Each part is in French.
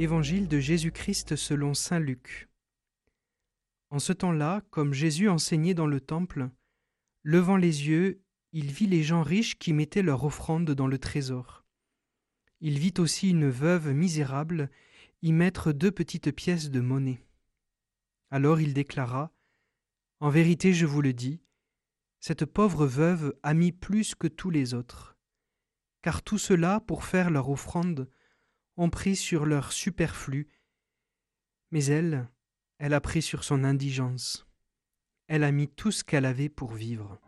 Évangile de Jésus-Christ selon Saint Luc. En ce temps-là, comme Jésus enseignait dans le temple, levant les yeux, il vit les gens riches qui mettaient leur offrande dans le trésor. Il vit aussi une veuve misérable y mettre deux petites pièces de monnaie. Alors il déclara En vérité, je vous le dis, cette pauvre veuve a mis plus que tous les autres. Car tout cela, pour faire leur offrande, ont pris sur leur superflu, mais elle, elle a pris sur son indigence. Elle a mis tout ce qu'elle avait pour vivre.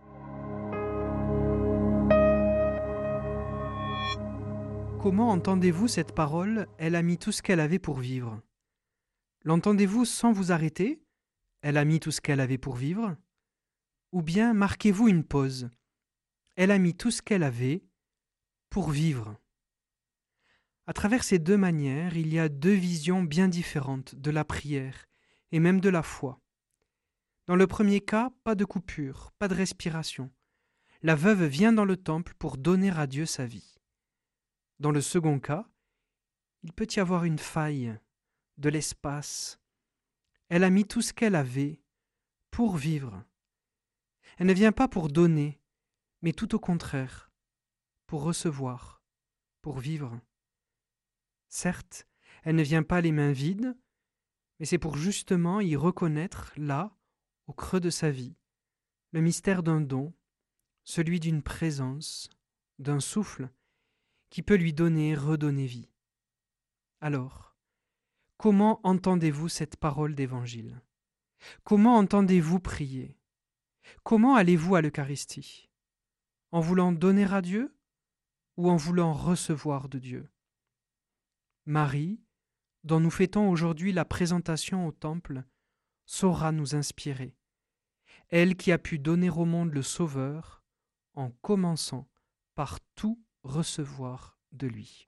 Comment entendez-vous cette parole? Elle a mis tout ce qu'elle avait pour vivre. L'entendez-vous sans vous arrêter? Elle a mis tout ce qu'elle avait pour vivre? Ou bien marquez-vous une pause? Elle a mis tout ce qu'elle avait pour vivre. À travers ces deux manières, il y a deux visions bien différentes de la prière et même de la foi. Dans le premier cas, pas de coupure, pas de respiration. La veuve vient dans le temple pour donner à Dieu sa vie. Dans le second cas, il peut y avoir une faille, de l'espace. Elle a mis tout ce qu'elle avait pour vivre. Elle ne vient pas pour donner, mais tout au contraire, pour recevoir, pour vivre. Certes, elle ne vient pas les mains vides, mais c'est pour justement y reconnaître, là, au creux de sa vie, le mystère d'un don, celui d'une présence, d'un souffle, qui peut lui donner redonner vie. Alors, comment entendez-vous cette parole d'Évangile? Comment entendez-vous prier? Comment allez-vous à l'Eucharistie? En voulant donner à Dieu ou en voulant recevoir de Dieu? Marie, dont nous fêtons aujourd'hui la présentation au Temple, saura nous inspirer. Elle qui a pu donner au monde le Sauveur en commençant par tout recevoir de lui.